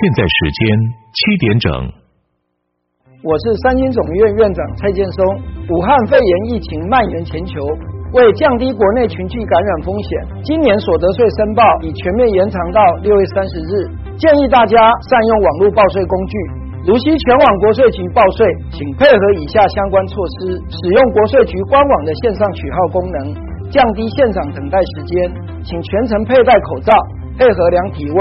现在时间七点整。我是三军总院院长蔡建松。武汉肺炎疫情蔓延全球，为降低国内群聚感染风险，今年所得税申报已全面延长到六月三十日。建议大家善用网络报税工具，如需前往国税局报税，请配合以下相关措施：使用国税局官网的线上取号功能，降低现场等待时间。请全程佩戴口罩，配合量体温，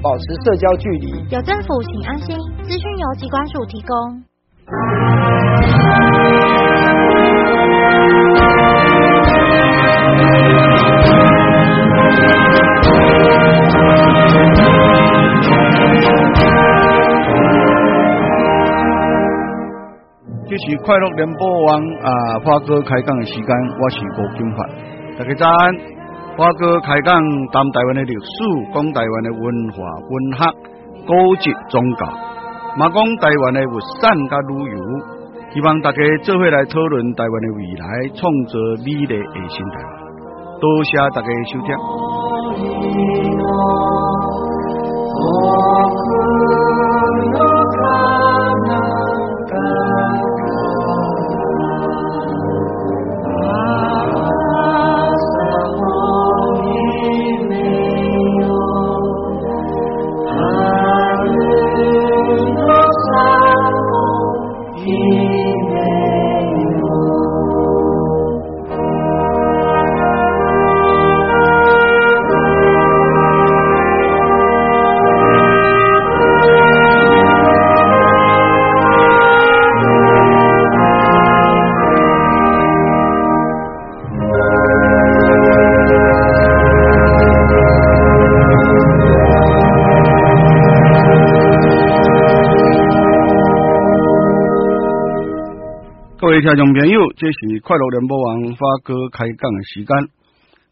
保持社交距离。有政府，请安心。资讯由机关署提供。这是快乐联播网啊，花哥开讲的时间，我是吴金发，大家早安。花哥开讲谈台湾的历史，讲台湾的文化、文学、古籍、宗教，嘛讲台湾的物产甲旅游，希望大家做伙来讨论台湾的未来，创造美丽的新台湾。多谢大家收听。听众朋友，这是快乐联播网发哥开杠的时间。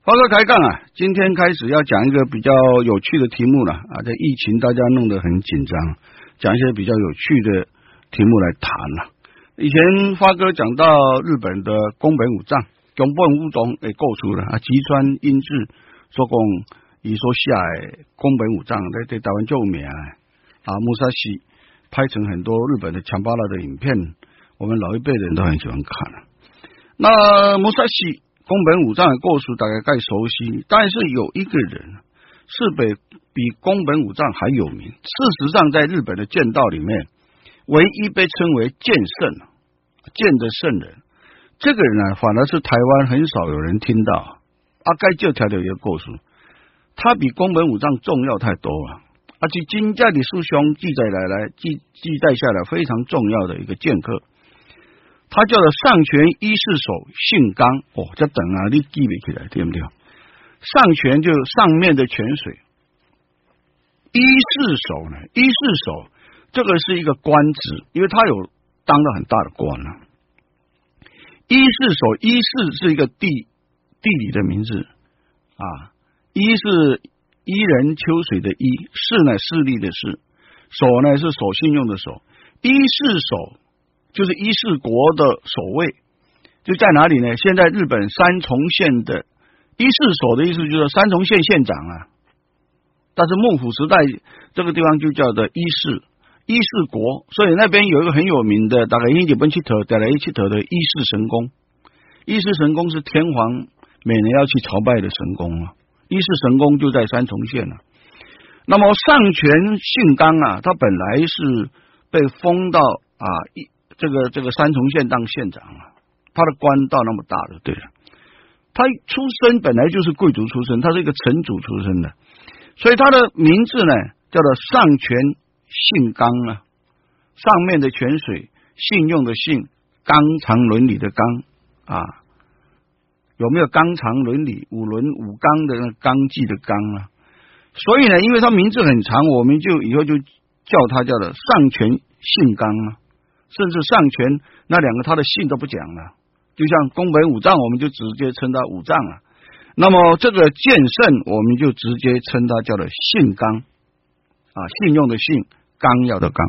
发哥开杠啊，今天开始要讲一个比较有趣的题目了啊。这疫情大家弄得很紧张，讲一些比较有趣的题目来谈了。以前发哥讲到日本的宫本武藏，宫本武藏诶，构出了啊，吉川英治说讲，伊说下，宫本武藏在在台湾就有名啊，木沙西拍成很多日本的强巴拉的影片。我们老一辈人都很喜欢看。那摩萨西宫本武藏的故事大概该熟悉，但是有一个人是比比宫本武藏还有名。事实上，在日本的剑道里面，唯一被称为剑圣、剑的圣人，这个人呢，反而是台湾很少有人听到。阿该就条的一个故事，他比宫本武藏重要太多了。而且金家的书兄记载来来记记载下来非常重要的一个剑客。他叫做上泉一世手姓刚哦，这等啊，你记不起来对不对？上泉就是上面的泉水，一世手呢？一世手这个是一个官职，因为他有当了很大的官呢。一世手，一世是一个地地理的名字啊。一是伊人秋水的伊，势呢势力的势，守呢是守信用的守，一世手。就是伊势国的守卫，就在哪里呢？现在日本三重县的伊势所的意思就是三重县县长啊。但是幕府时代这个地方就叫做伊势伊势国，所以那边有一个很有名的，大概一九本七头带来一七头的伊势神宫。伊势神宫是天皇每年要去朝拜的神宫啊。伊势神宫就在三重县啊。那么上泉信纲啊，他本来是被封到啊一。这个这个三重县当县长啊，他的官到那么大的，对了，他出身本来就是贵族出身，他是一个城主出身的，所以他的名字呢叫做上泉信纲啊，上面的泉水，信用的信，纲常伦理的纲啊，有没有纲常伦理五伦五纲的那纲纪的纲啊？所以呢，因为他名字很长，我们就以后就叫他叫做上泉信纲啊。甚至上权那两个他的姓都不讲了，就像宫本武藏，我们就直接称他武藏了。那么这个剑圣，我们就直接称他叫做信刚啊，信用的信，纲要的纲。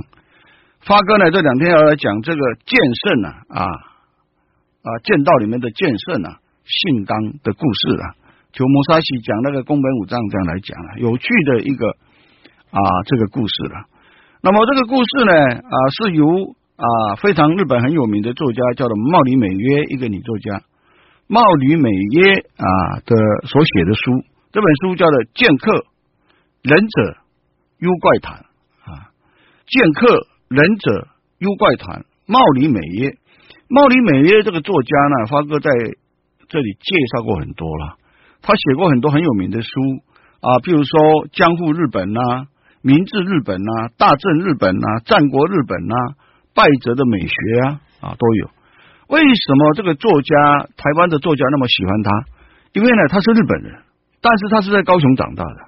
发哥呢，这两天要来讲这个剑圣啊啊啊剑道里面的剑圣啊，信刚的故事啊。求摩沙西讲那个宫本武藏这样来讲啊，有趣的一个啊这个故事了。那么这个故事呢啊，是由啊非常日本很有名的作家叫做茂里美约一个女作家茂里美约啊的所写的书，这本书叫做《剑客忍者幽怪谈》啊，《剑客忍者幽怪谈》茂里美约，茂里美约这个作家呢，发哥在这里介绍过很多了，他写过很多很有名的书啊，比如说《江户日本》呐。明治日本呐，大正日本呐，战国日本呐，败者的美学啊啊都有。为什么这个作家台湾的作家那么喜欢他？因为呢，他是日本人，但是他是在高雄长大的，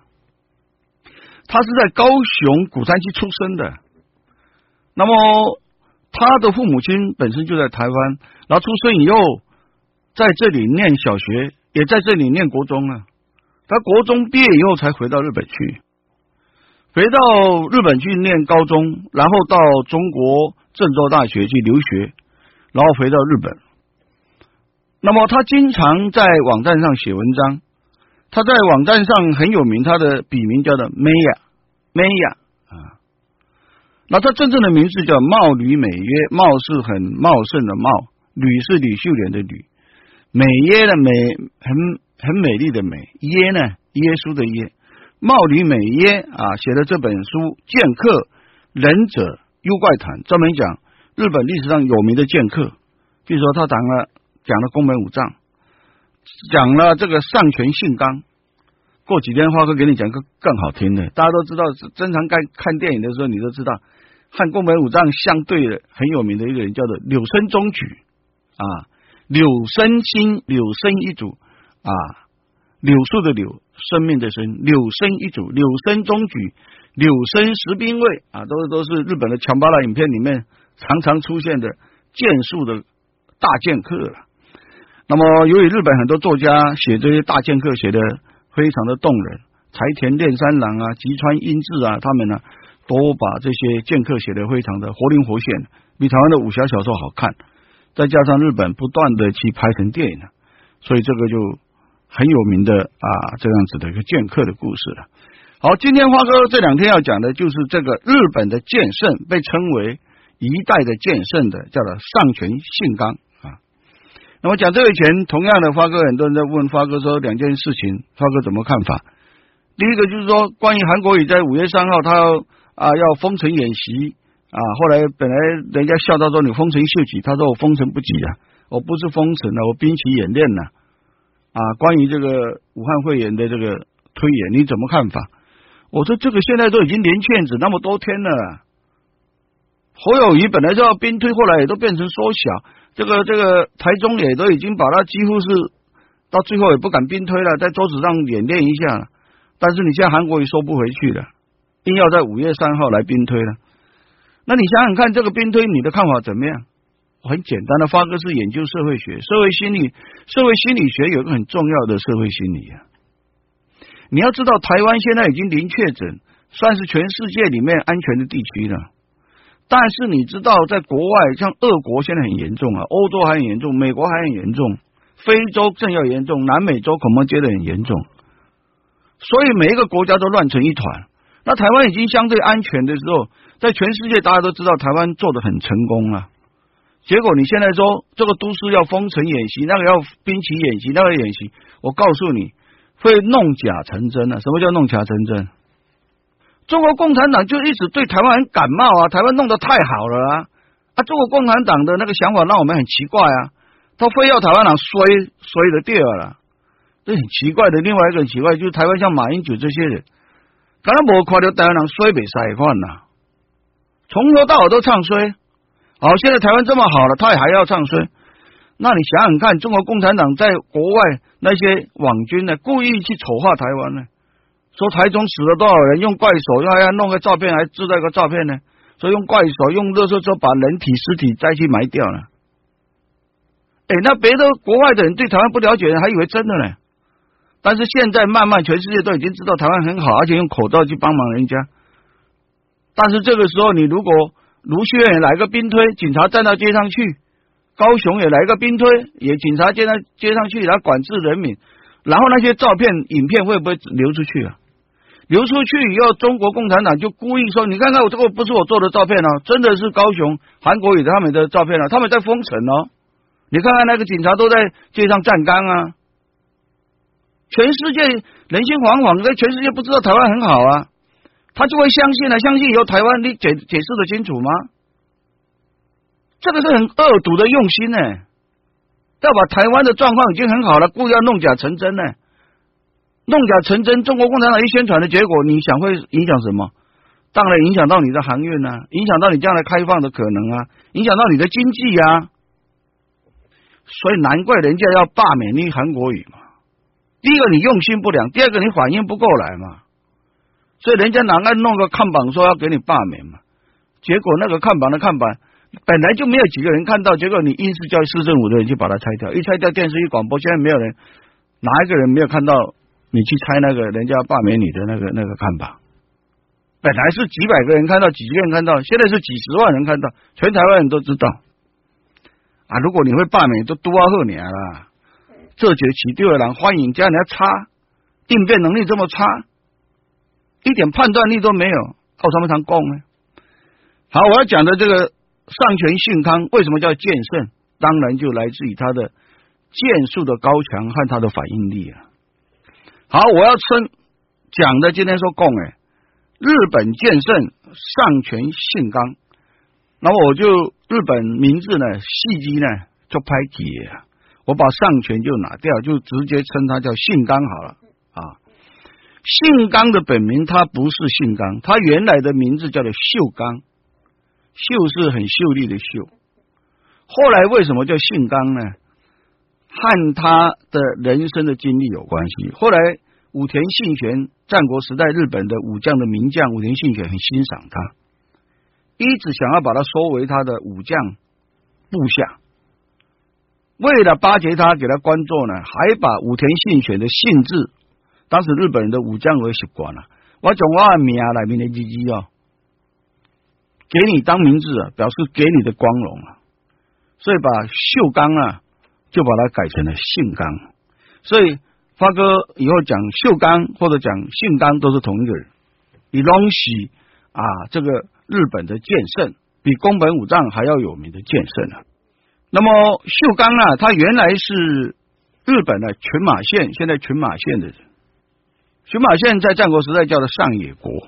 他是在高雄古山区出生的。那么他的父母亲本身就在台湾，然后出生以后在这里念小学，也在这里念国中啊。他国中毕业以后才回到日本去。回到日本去念高中，然后到中国郑州大学去留学，然后回到日本。那么他经常在网站上写文章，他在网站上很有名，他的笔名叫做 Maya，Maya 啊。那他真正的名字叫茂吕美耶，茂是很茂盛的茂，吕是吕秀莲的吕，美耶的美很很美丽的美，耶呢耶稣的耶。茂吕美耶啊，写的这本书《剑客忍者幽怪谈》，专门讲日本历史上有名的剑客。据说他讲了讲了宫本武藏，讲了这个上泉信纲。过几天花哥给你讲个更好听的。大家都知道，经常看看电影的时候，你都知道和宫本武藏相对的很有名的一个人叫做柳生中举啊，柳生心，柳生一组啊，柳树的柳。生命的生，柳生一组，柳生中举，柳生十兵卫啊，都都是日本的强巴拉影片里面常常出现的剑术的大剑客了。那么，由于日本很多作家写这些大剑客写的非常的动人，柴田炼三郎啊、吉川英治啊，他们呢都把这些剑客写的非常的活灵活现，比台湾的武侠小说好看。再加上日本不断的去拍成电影，所以这个就。很有名的啊，这样子的一个剑客的故事了。好，今天花哥这两天要讲的就是这个日本的剑圣，被称为一代的剑圣的，叫做上泉信纲啊。那么讲这个前，同样的花哥很多人在问花哥说两件事情，花哥怎么看法？第一个就是说，关于韩国瑜在五月三号他啊要封城演习啊，后来本来人家笑他说你封城秀吉，他说我封城不及啊，我不是封城了，我兵棋演练了。啊，关于这个武汉会员的这个推演，你怎么看法？我说这个现在都已经连劝子那么多天了，侯友谊本来就要兵推，后来也都变成缩小。这个这个台中也都已经把他几乎是到最后也不敢兵推了，在桌子上演练一下了。但是你现在韩国也收不回去了，硬要在五月三号来兵推了。那你想想看，这个兵推你的看法怎么样？很简单的，发哥是研究社会学、社会心理、社会心理学有个很重要的社会心理啊。你要知道，台湾现在已经零确诊，算是全世界里面安全的地区了。但是你知道，在国外，像俄国现在很严重啊，欧洲还很严重，美国还很严重，非洲正要严重，南美洲恐怕接得很严重。所以每一个国家都乱成一团。那台湾已经相对安全的时候，在全世界大家都知道台湾做的很成功了。结果你现在说这个都市要封城演习，那个要兵棋演习，那个演习，我告诉你会弄假成真啊！什么叫弄假成真？中国共产党就一直对台湾很感冒啊，台湾弄得太好了啊！啊，中国共产党的那个想法让我们很奇怪啊，他非要台湾人衰衰的掉了，这很奇怪的。另外一个很奇怪就是台湾像马英九这些人，刚才我看到台湾人衰比赛款呐，从头到尾都唱衰。好，现在台湾这么好了，他也还要唱衰？那你想想看，中国共产党在国外那些网军呢，故意去丑化台湾呢？说台中死了多少人？用怪手要要弄个照片，还制造一个照片呢？说用怪手用热搜车把人体尸体再去埋掉了。哎，那别的国外的人对台湾不了解，还以为真的呢。但是现在慢慢全世界都已经知道台湾很好，而且用口罩去帮忙人家。但是这个时候，你如果卢秀燕也来个兵推，警察站到街上去；高雄也来个兵推，也警察站到街上去来管制人民。然后那些照片、影片会不会流出去啊？流出去以后，中国共产党就故意说：“你看看我这个不是我做的照片哦，真的是高雄韩国瑜他们的照片了，他们在封城哦。你看看那个警察都在街上站岗啊，全世界人心惶惶，在全世界不知道台湾很好啊，他就会相信了，相信以后台湾你解解释的清楚吗？这个是很恶毒的用心呢，要把台湾的状况已经很好了，故意要弄假成真呢。”弄假成真，中国共产党一宣传的结果，你想会影响什么？当然影响到你的航运啊，影响到你将来开放的可能啊，影响到你的经济啊。所以难怪人家要罢免你韩国语嘛。第一个你用心不良，第二个你反应不过来嘛。所以人家哪爱弄个看板说要给你罢免嘛？结果那个看板的看板本来就没有几个人看到，结果你应试教育市政府的人就把它拆掉，一拆掉电视一广播，现在没有人哪一个人没有看到？你去拆那个人家罢免你的那个那个看法，本来是几百个人看到，几个人看到，现在是几十万人看到，全台湾人都知道。啊，如果你会罢免，都多贺年了。这节起第二郎欢迎加人家差，应变能力这么差，一点判断力都没有，靠什么谈共呢？好，我要讲的这个上权信康为什么叫剑圣？当然就来自于他的剑术的高强和他的反应力啊。好，我要称讲的今天说共哎，日本剑圣上泉信刚，那么我就日本名字呢，戏机呢就拍解，我把上泉就拿掉，就直接称他叫信刚好了啊。信刚的本名他不是信刚，他原来的名字叫做秀刚，秀是很秀丽的秀，后来为什么叫信刚呢？和他的人生的经历有关系。后来武田信玄，战国时代日本的武将的名将，武田信玄很欣赏他，一直想要把他收为他的武将部下。为了巴结他，给他官做呢，还把武田信玄的姓字，当时日本人的武将为习惯了，我从我名来名的字字哦，给你当名字啊，表示给你的光荣啊，所以把秀刚啊。就把它改成了姓刚，所以发哥以后讲秀刚或者讲姓刚都是同一个人。李隆喜啊，这个日本的剑圣，比宫本武藏还要有名的剑圣啊。那么秀刚啊，他原来是日本的群马县，现在群马县的人。群马县在战国时代叫做上野国。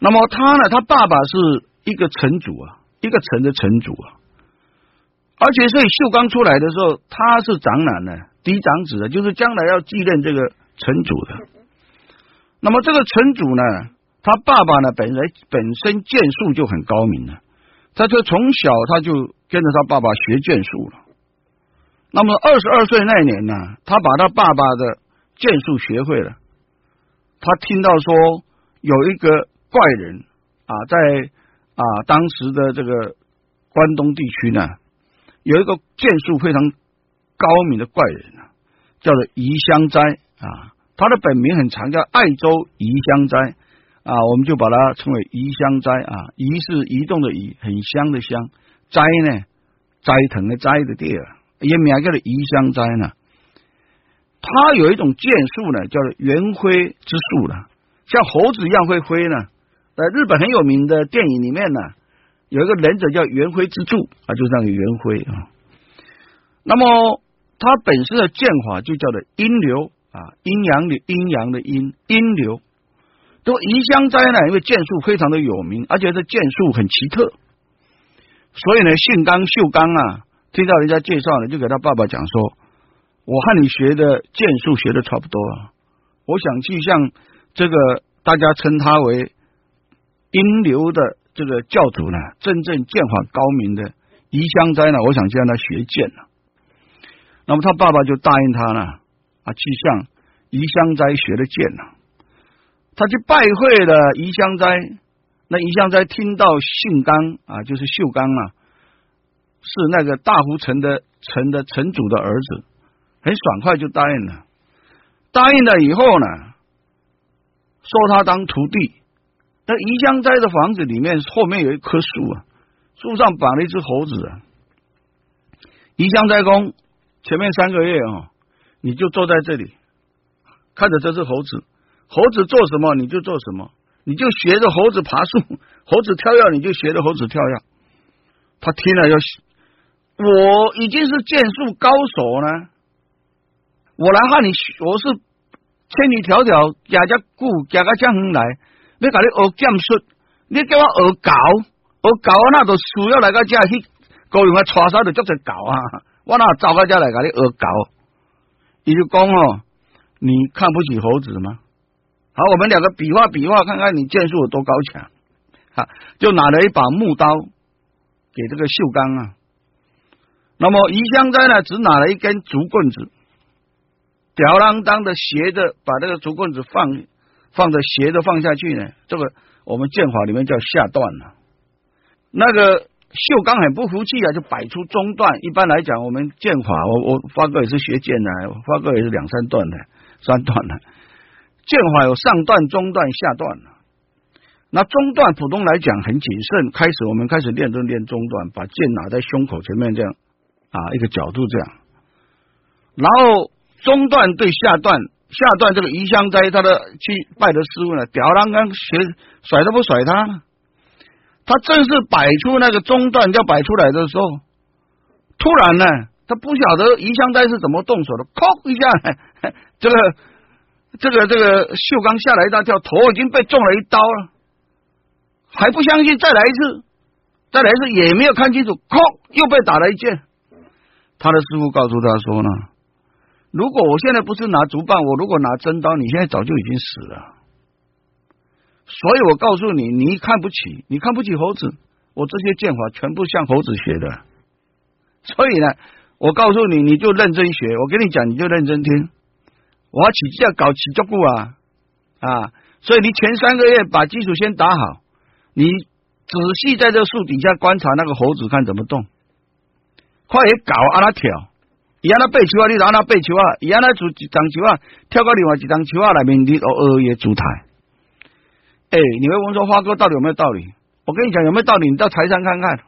那么他呢，他爸爸是一个城主啊，一个城的城主啊。而且，所以秀刚出来的时候，他是长男呢，嫡长子的，就是将来要继任这个城主的。那么，这个城主呢，他爸爸呢，本来本身剑术就很高明了，他就从小他就跟着他爸爸学剑术了。那么，二十二岁那年呢，他把他爸爸的剑术学会了。他听到说有一个怪人啊，在啊当时的这个关东地区呢。有一个剑术非常高明的怪人啊，叫做宜香斋啊，他的本名很长，叫爱州宜香斋啊，我们就把它称为宜香斋啊。宜是移动的宜，很香的香；斋呢，斋藤的斋的地儿，也名叫做宜香斋呢。他有一种剑术呢，叫做圆辉之术了，像猴子一样会挥呢。在日本很有名的电影里面呢。有一个忍者叫元辉之助啊，就这样元辉啊。那么他本身的剑法就叫做阴流啊，阴阳的阴阳的阴阴流。都宜香斋呢，因为剑术非常的有名，而且这剑术很奇特，所以呢，信刚秀刚啊，听到人家介绍呢，就给他爸爸讲说：“我和你学的剑术学的差不多啊，我想去向这个大家称他为英流的。”这个教主呢，真正剑法高明的宜香斋呢，我想向他学剑了。那么他爸爸就答应他呢，啊，去向宜香斋学的剑了。他去拜会了宜香斋，那宜香斋听到信刚啊，就是秀刚啊，是那个大湖城的城的城主的儿子，很爽快就答应了。答应了以后呢，收他当徒弟。那宜香斋的房子里面后面有一棵树啊，树上绑了一只猴子啊。宜香斋公前面三个月啊，你就坐在这里，看着这只猴子，猴子做什么你就做什么，你就学着猴子爬树，猴子跳跃你就学着猴子跳跃。他听了要，我已经是剑术高手呢，我来和你，我是千里迢迢加加故加个江远来，要甲你学剑术，你叫我学搞，学搞那都需要来个这去高用啊，叉烧就做成搞啊，我哪走到这来甲你学搞？你就讲哦，你看不起猴子吗？好，我们两个比划比划，看看你剑术有多高强。哈，就拿了一把木刀给这个秀刚啊。那么余香斋呢，只拿了一根竹棍子，吊郎当的斜着把这个竹棍子放放着斜着放下去呢。这个我们剑法里面叫下段了。那个秀刚很不服气啊，就摆出中段。一般来讲，我们剑法，我我发哥也是学剑的，发哥也是两三段的，三段的。剑法有上段、中段、下段那中段普通来讲很谨慎，开始我们开始练就练中段，把剑拿在胸口前面这样啊一个角度这样。然后中段对下段，下段这个余香斋他的去拜的师傅呢，吊郎当学甩都不甩他。他正是摆出那个中段要摆出来的时候，突然呢，他不晓得余香斋是怎么动手的，哐一下，这个。这个这个秀刚下来一大跳，头已经被中了一刀了，还不相信，再来一次，再来一次也没有看清楚，哐，又被打了一剑。他的师傅告诉他说呢，如果我现在不是拿竹棒，我如果拿真刀，你现在早就已经死了。所以我告诉你，你看不起，你看不起猴子，我这些剑法全部向猴子学的。所以呢，我告诉你，你就认真学，我跟你讲，你就认真听。我要起要搞起脚步啊啊！所以你前三个月把基础先打好，你仔细在这树底下观察那个猴子，看怎么动。快点搞啊！他跳，伊安那背球啊，你让他背球啊，伊安那做一张球啊，跳到另外一张球啊内面，你哦二爷主台。哎，你会问说花哥到底有没有道理？我跟你讲有没有道理？你到台上看看。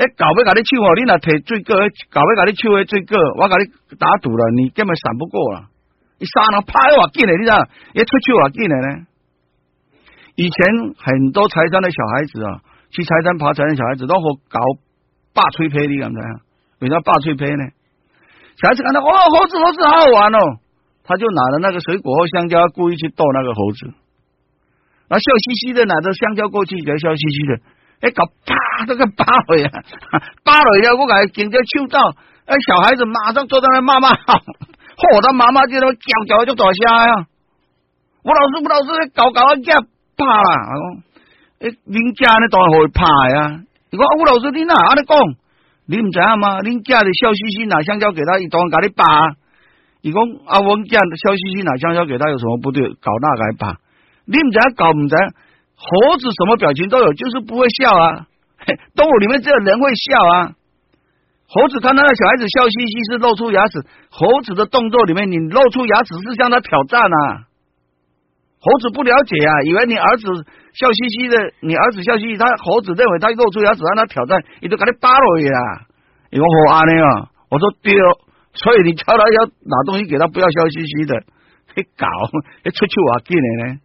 哎，搞要甲你手哦，你若摕最个，搞要甲你手的最个，我甲你打赌了，你根本闪不过了。一刹那，啪！哇，进来，你知道？一出去我，进来呢。以前很多财山的小孩子啊，去财山爬财山，小孩子都好搞霸吹胚，你敢不敢？为啥霸吹胚呢？小孩子看到哦，猴子，猴子好好玩哦，他就拿着那个水果和香蕉，故意去逗那个猴子，然后笑嘻嘻的拿着香蕉过去，就笑嘻嘻的，哎，搞啪，这个扒了呀，扒了呀，我感觉紧着嗅到，哎，小孩子马上坐在那骂骂。嚯！他妈妈就那么叫叫就倒下呀！吴老师，吴老师，搞搞啊，惊怕啦！我讲，诶，恁家呢当然会怕呀。你讲吴老师，你哪安尼讲？你唔知啊吗？恁家的笑嘻嘻拿香蕉给他，一当然给你扒。你讲啊，我家笑嘻嘻拿香蕉给他有什么不对？搞那个还扒？你唔知搞唔知？猴子什么表情都有，就是不会笑啊。动物里面只有人会笑啊。猴子看那个小孩子笑嘻嘻，是露出牙齿。猴子的动作里面，你露出牙齿是向他挑战啊！猴子不了解啊，以为你儿子笑嘻嘻的，你儿子笑嘻嘻，他猴子认为他露出牙齿让他挑战，你就给他扒了呀！你说好安尼啊？我说对哦，所以你叫他要拿东西给他，不要笑嘻嘻的，去搞，一出去我进来呢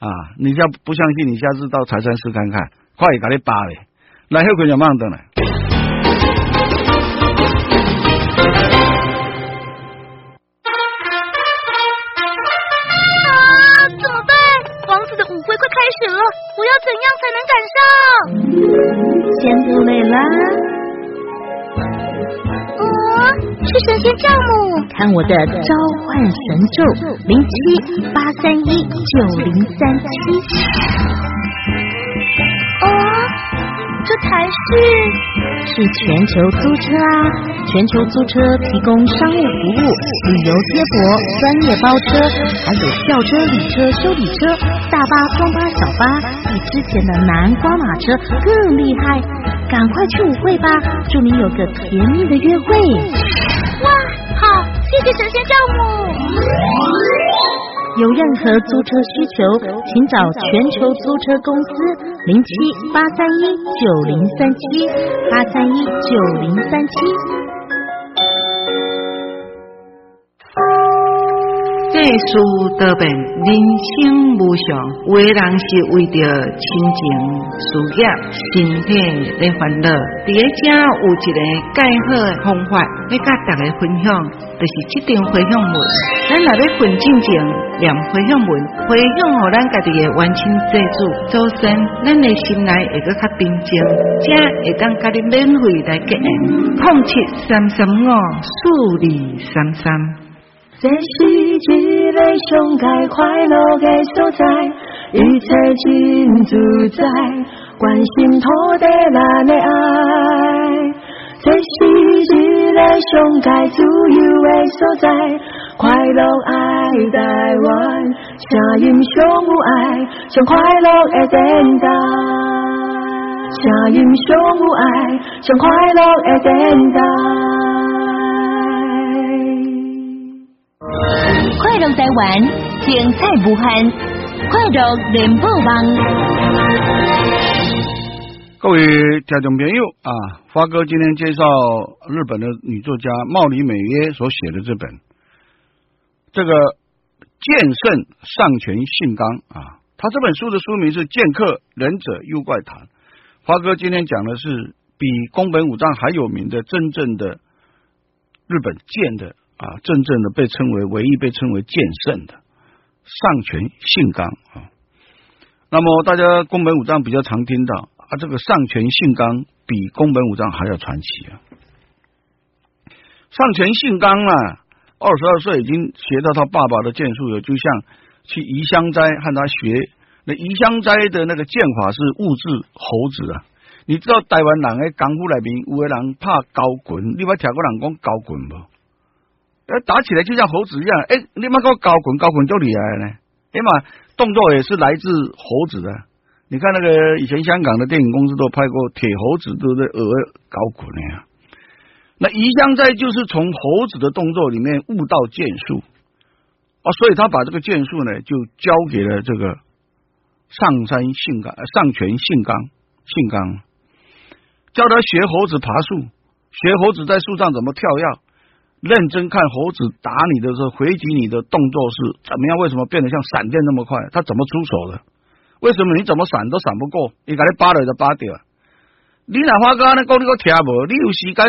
啊！你要不相信，你下次到财山寺看看，快给你扒嘞，那后可就慢的了。我要怎样才能赶上？先不累啦。哦，是神仙教母。看我的召唤神咒：零七八三一九零三七。哦。这才是是全球租车啊！全球租车提供商务服务、旅游接驳、专业包车，还有轿车、旅车、修理车、大巴、中巴、小巴，比之前的南瓜马车更厉害。赶快去舞会吧，祝你有个甜蜜的约会！哇，好，谢谢神仙教母。有任何租车需求，请找全球租车公司零七八三一九零三七八三一九零三七。这书多变人生无常，有的人是为着亲情、事业、身体来烦恼。伫个遮有一个介好的方法，要甲大家分享，就是这张回向文。咱若要分进前念回向文，回向互咱家己的冤亲债主，祖先，咱的心内会搁较平静，遮会当甲你免费来结缘。空七三三五四二三三。这是一个上界快乐的所在，一切真自在，关心土地咱的爱。这是一个上界自由的所在，快乐爱台湾，声音上有爱，上快乐的电台。声音上有爱，上快乐的电台。快乐台湾，精彩无限，快乐联播网。各位听众朋友啊，发哥今天介绍日本的女作家茂里美约所写的这本这个《剑圣上泉信纲》啊，他这本书的书名是《剑客忍者幽怪谈》。发哥今天讲的是比宫本武藏还有名的真正的日本剑的。啊，真正的被称为唯一被称为剑圣的上泉信纲啊。那么大家宫本武藏比较常听到啊，这个上泉信纲比宫本武藏还要传奇啊。上泉信纲啊，二十二岁已经学到他爸爸的剑术了，就像去移香斋和他学。那移香斋的那个剑法是物质猴子啊。你知道台湾人的功夫里面有的人怕高棍，你捌听过人讲高棍不？打起来就像猴子一样，哎，你妈个高滚高滚就厉害呢！哎嘛，动作也是来自猴子的。你看那个以前香港的电影公司都拍过铁猴子都在鹅高滚呀。那宜香斋就是从猴子的动作里面悟到剑术啊，所以他把这个剑术呢就交给了这个上山信刚、上泉信刚、信刚，教他学猴子爬树，学猴子在树上怎么跳跃。认真看猴子打你的时候，回击你的动作是怎么样？为什么变得像闪电那么快？他怎么出手的？为什么你怎么闪都闪不过？你给你扒了就扒掉。你哪花哥呢？讲你个听无？你有时间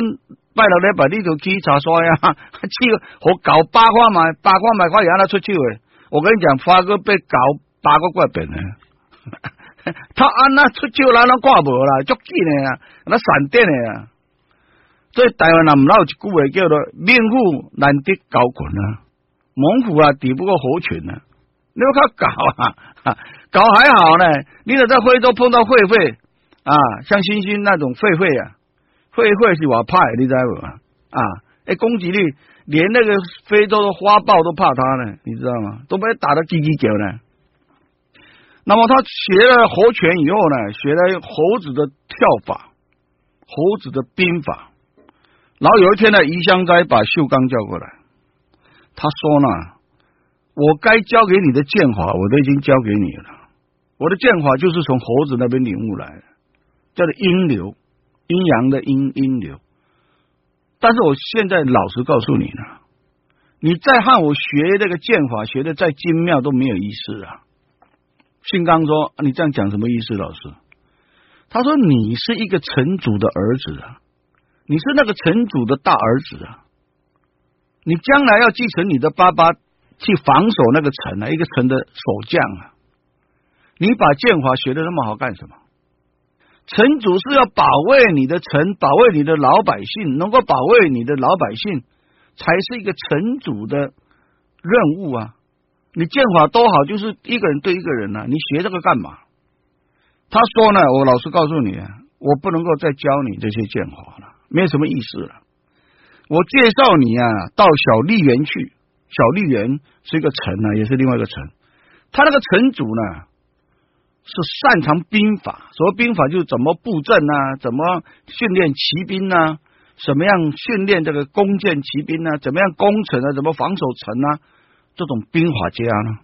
拜六礼拜你就去查刷呀，去好搞八卦买八卦买块让他出去诶。我跟你讲，花哥被搞八个怪本呢。他按那出去了，那挂无啦，足紧的呀，那闪电的呀。在台湾人唔老一句话叫做命虎难敌高群啊，猛虎啊抵不过猴群啊。你要靠搞啊，搞还好呢。你若在非洲碰到狒狒啊，像猩猩那种狒狒啊，狒狒是我怕，你知道不？啊，哎，攻击力连那个非洲的花豹都怕它呢，你知道吗？都被打得叽叽叫呢。那么他学了猴拳以后呢，学了猴子的跳法，猴子的兵法。然后有一天呢，宜香斋把秀刚叫过来，他说呢：“我该教给你的剑法，我都已经教给你了。我的剑法就是从猴子那边领悟来的，叫做阴流，阴阳的阴阴流。但是我现在老实告诉你呢，你再和我学这个剑法，学的再精妙都没有意思啊。”信刚说：“你这样讲什么意思，老师？”他说：“你是一个城主的儿子啊。”你是那个城主的大儿子啊！你将来要继承你的爸爸去防守那个城啊，一个城的守将啊！你把剑法学的那么好干什么？城主是要保卫你的城，保卫你的老百姓，能够保卫你的老百姓，才是一个城主的任务啊！你剑法多好，就是一个人对一个人啊！你学这个干嘛？他说呢，我老实告诉你，我不能够再教你这些剑法了。没什么意思了。我介绍你啊，到小丽园去。小丽园是一个城呢，也是另外一个城。他那个城主呢，是擅长兵法。所谓兵法，就是怎么布阵啊，怎么训练骑兵啊，怎么样训练这个弓箭骑兵啊，怎么样攻城啊，怎么防守城啊，这种兵法家呢。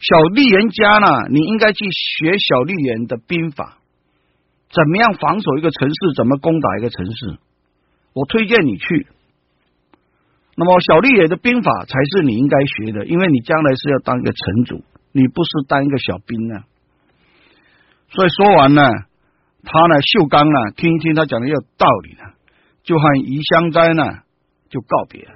小丽园家呢，你应该去学小丽园的兵法。怎么样防守一个城市？怎么攻打一个城市？我推荐你去。那么小绿野的兵法才是你应该学的，因为你将来是要当一个城主，你不是当一个小兵呢。所以说完呢，他呢秀刚呢听一听他讲的有道理呢，就和宜香斋呢就告别了。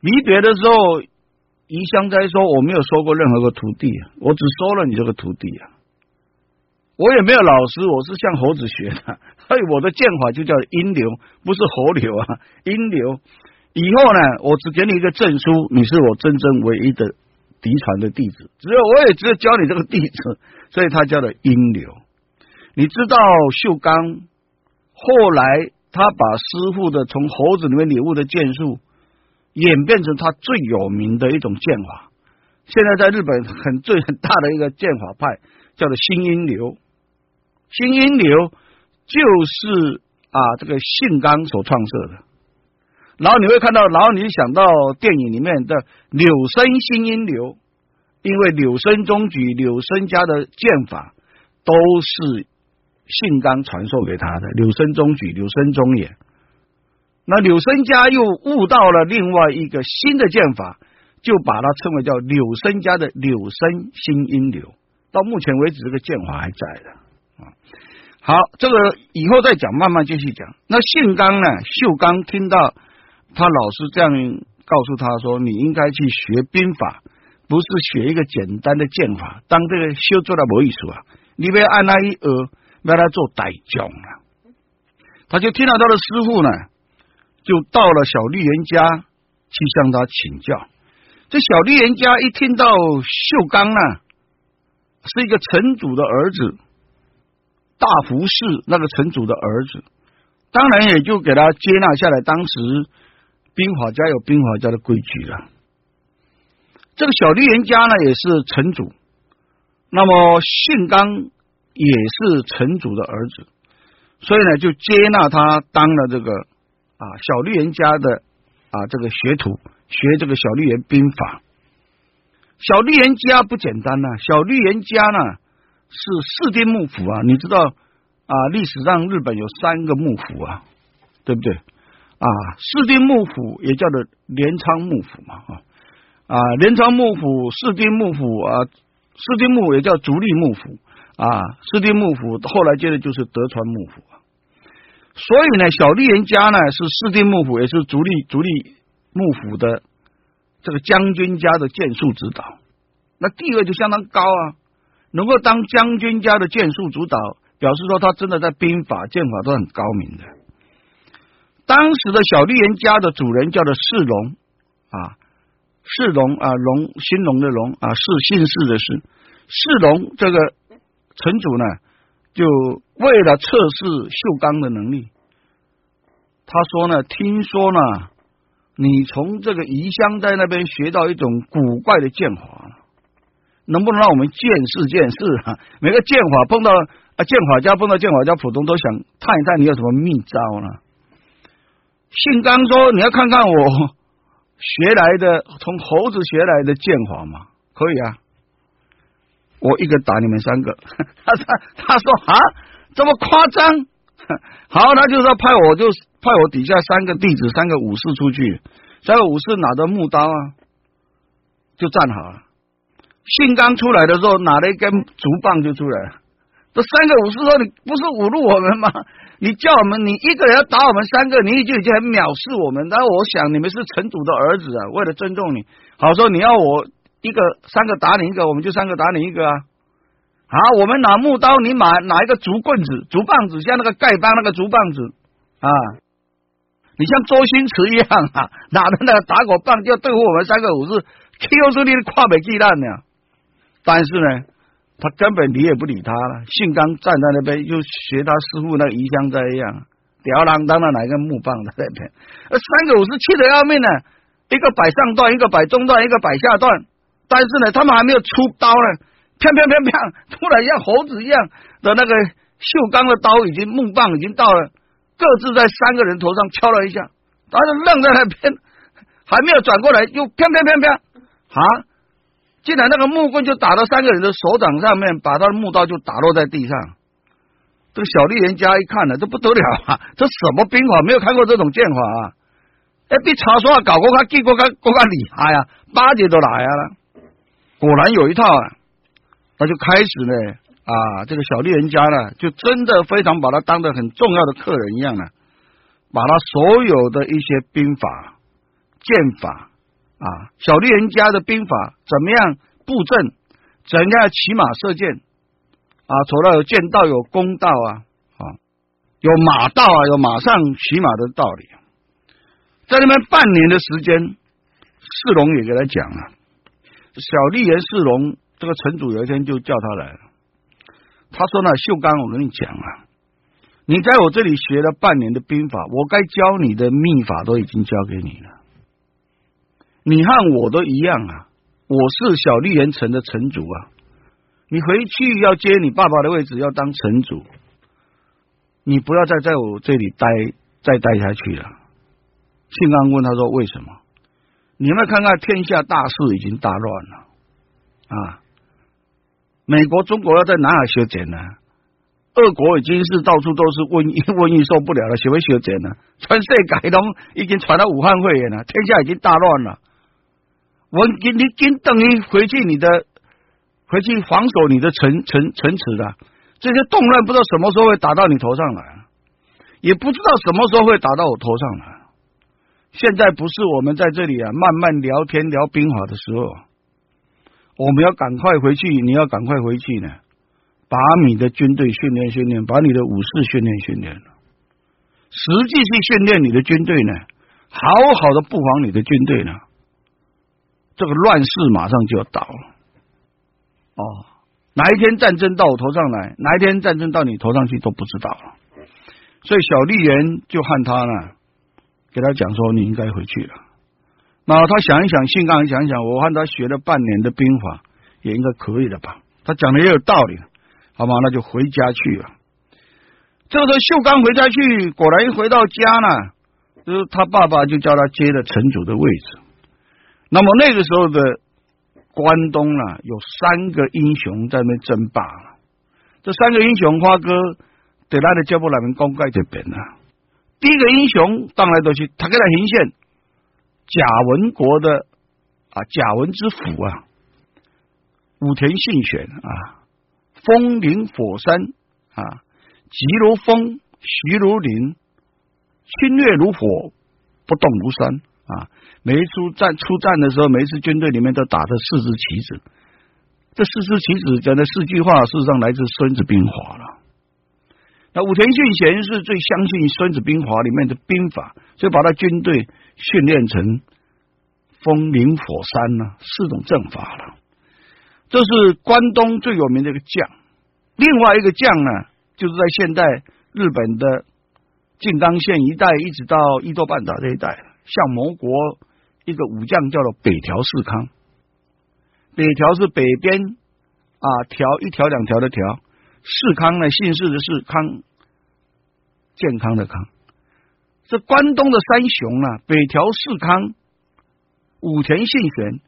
离别的时候，宜香斋说：“我没有收过任何个徒弟，我只收了你这个徒弟啊。我也没有老师，我是向猴子学的，所以我的剑法就叫阴流，不是猴流啊，阴流。以后呢，我只给你一个证书，你是我真正唯一的嫡传的弟子，只有我也只有教你这个弟子，所以他叫做阴流。你知道秀刚后来他把师傅的从猴子里面领悟的剑术。”演变成他最有名的一种剑法，现在在日本很最很大的一个剑法派叫做新阴流，新阴流就是啊这个信刚所创设的，然后你会看到，然后你想到电影里面的柳生新阴流，因为柳生中举、柳生家的剑法都是信刚传授给他的，柳生中举、柳生中也。那柳生家又悟到了另外一个新的剑法，就把它称为叫柳生家的柳生新阴流。到目前为止，这个剑法还在的啊。好，这个以后再讲，慢慢继续讲。那信刚呢？秀刚听到他老师这样告诉他说：“你应该去学兵法，不是学一个简单的剑法。当这个修做了没意思啊，你别按那一呃，要他做歹将啊。”他就听到他的师傅呢。就到了小绿人家去向他请教。这小绿人家一听到秀刚呢，是一个城主的儿子，大福氏那个城主的儿子，当然也就给他接纳下来。当时兵法家有兵法家的规矩了。这个小绿人家呢，也是城主，那么信刚也是城主的儿子，所以呢，就接纳他当了这个。啊，小绿人家的啊，这个学徒学这个小绿人兵法。小绿人家不简单呐，小绿人家呢是四丁幕府啊，你知道啊？历史上日本有三个幕府啊，对不对？啊，四丁幕府也叫做镰仓幕府嘛，啊啊，镰仓幕府、四丁幕府啊，四丁幕也叫足利幕府啊，四丁幕府后来接着就是德川幕府。所以呢，小绿人家呢是四丁幕府，也是足利足利幕府的这个将军家的剑术指导，那地位就相当高啊！能够当将军家的剑术主导，表示说他真的在兵法剑法都很高明的。当时的小绿人家的主人叫做世龙啊，世龙啊，龙兴隆的龙啊，是姓氏的氏，世龙这个城主呢。就为了测试秀刚的能力，他说呢，听说呢，你从这个宜香在那边学到一种古怪的剑法，能不能让我们见识见识啊？每个剑法碰到啊，剑法家碰到剑法家，普通都想探一探你有什么秘招呢？信刚说，你要看看我学来的，从猴子学来的剑法嘛，可以啊。我一个打你们三个，他他他说啊，这么夸张？好，他就说派我就派我底下三个弟子，三个武士出去，三个武士拿着木刀啊，就站好了。信刚出来的时候，拿了一根竹棒就出来了。这三个武士说：“你不是侮辱我们吗？你叫我们，你一个人要打我们三个，你就已经很藐视我们。但我想你们是城主的儿子啊，为了尊重你，好说你要我。”一个三个打你一个，我们就三个打你一个啊！好，我们拿木刀，你拿拿一个竹棍子、竹棒子，像那个丐帮那个竹棒子啊！你像周星驰一样啊，拿着那个打狗棒就对付我们三个武士，Q 出你的跨北巨蛋呢！但是呢，他根本理也不理他了。信刚站在那边，又学他师傅那个鱼香斋一样，吊郎当的拿一个木棒在那边。三个武士气得要命呢，一个摆上段，一个摆中段，一个摆下段。但是呢，他们还没有出刀呢，啪啪啪啪，突然像猴子一样的那个锈钢的刀，已经木棒已经到了，各自在三个人头上敲了一下，他就愣在那边，还没有转过来，又啪啪啪啪，啊！竟然那个木棍就打到三个人的手掌上面，把他的木刀就打落在地上。这个小丽人家一看呢，这不得了啊！这什么兵法？没有看过这种剑法啊！哎，比查刷搞过较结果较更加厉害啊，八节都来啊了，果然有一套啊，那就开始呢啊，这个小丽人家呢，就真的非常把他当的很重要的客人一样呢，把他所有的一些兵法、剑法啊，小丽人家的兵法怎么样布阵，怎样骑马射箭啊，除了有剑道，有弓道啊，啊，有马道啊，有马上骑马的道理。在那边半年的时间，世龙也给他讲了。小丽人世龙这个城主有一天就叫他来了。他说呢，秀刚，我跟你讲啊，你在我这里学了半年的兵法，我该教你的秘法都已经教给你了。你和我都一样啊，我是小丽人城的城主啊。你回去要接你爸爸的位置，要当城主，你不要再在我这里待，再待下去了。庆刚问他说：“为什么？你们看看天下大事已经大乱了啊！美国、中国要在哪儿修剪呢？俄国已经是到处都是瘟疫，瘟疫受不了了，谁会修剪呢？全世界都已经传到武汉肺炎了，天下已经大乱了。我你你紧等于回去你的回去防守你的城城城池的。这些动乱，不知道什么时候会打到你头上来，也不知道什么时候会打到我头上来。”现在不是我们在这里啊，慢慢聊天聊兵法的时候，我们要赶快回去，你要赶快回去呢，把你的军队训练训练，把你的武士训练训练。实际去训练你的军队呢，好好的布防你的军队呢，这个乱世马上就要到了。哦，哪一天战争到我头上来，哪一天战争到你头上去都不知道了。所以小丽人就和他呢。给他讲说你应该回去了，那他想一想，信刚想一想，我看他学了半年的兵法，也应该可以了吧？他讲的也有道理，好吗？那就回家去了。这个时候秀刚回家去，果然一回到家呢，就是他爸爸就叫他接了城主的位置。那么那个时候的关东呢，有三个英雄在那争霸。这三个英雄，花哥得来的叫不来们公盖这边呢。第一个英雄当然都是他给他行县贾文国的啊，贾文之府啊，武田信玄啊，风林火山啊，急如风，徐如林，侵略如火，不动如山啊。每一出战出战的时候，每一次军队里面都打着四支旗子。这四支旗子讲的四句话，事实上来自《孙子兵法》了。那武田信贤是最相信《孙子兵法》里面的兵法，所以把他军队训练成风林火山呢四种阵法了。这是关东最有名的一个将。另外一个将呢，就是在现代日本的静冈县一带，一直到伊豆半岛这一带，像某国一个武将叫做北条氏康。北条是北边啊，条一条两条的条。世康呢，姓氏的是康，健康的康。这关东的三雄啊，北条氏康、武田信玄，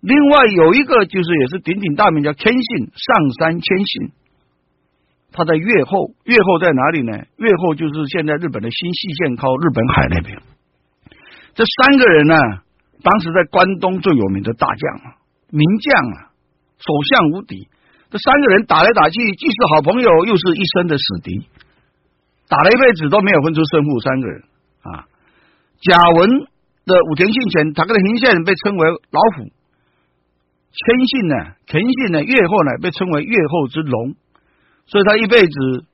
另外有一个就是也是鼎鼎大名叫天信上山天信。他在越后，越后在哪里呢？越后就是现在日本的新舄县靠日本海那边。这三个人呢，当时在关东最有名的大将啊，名将啊，所向无敌。这三个人打来打去，既是好朋友，又是一生的死敌，打了一辈子都没有分出胜负。三个人啊，贾文的武田信玄，他跟的行县被称为老虎；千信呢，田信呢，越后呢被称为越后之龙。所以他一辈子，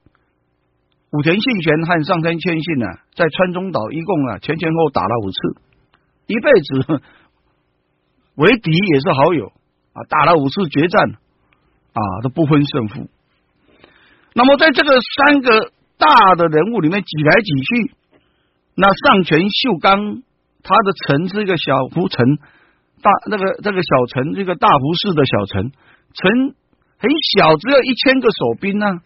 武田信玄和上山谦信呢，在川中岛一共啊前前后打了五次，一辈子为敌也是好友啊，打了五次决战。啊，都不分胜负。那么，在这个三个大的人物里面挤来挤去，那上泉秀刚他的城是一个小湖城，大那个这个小城，这个大湖市的小城，城很小，只有一千个守兵呢。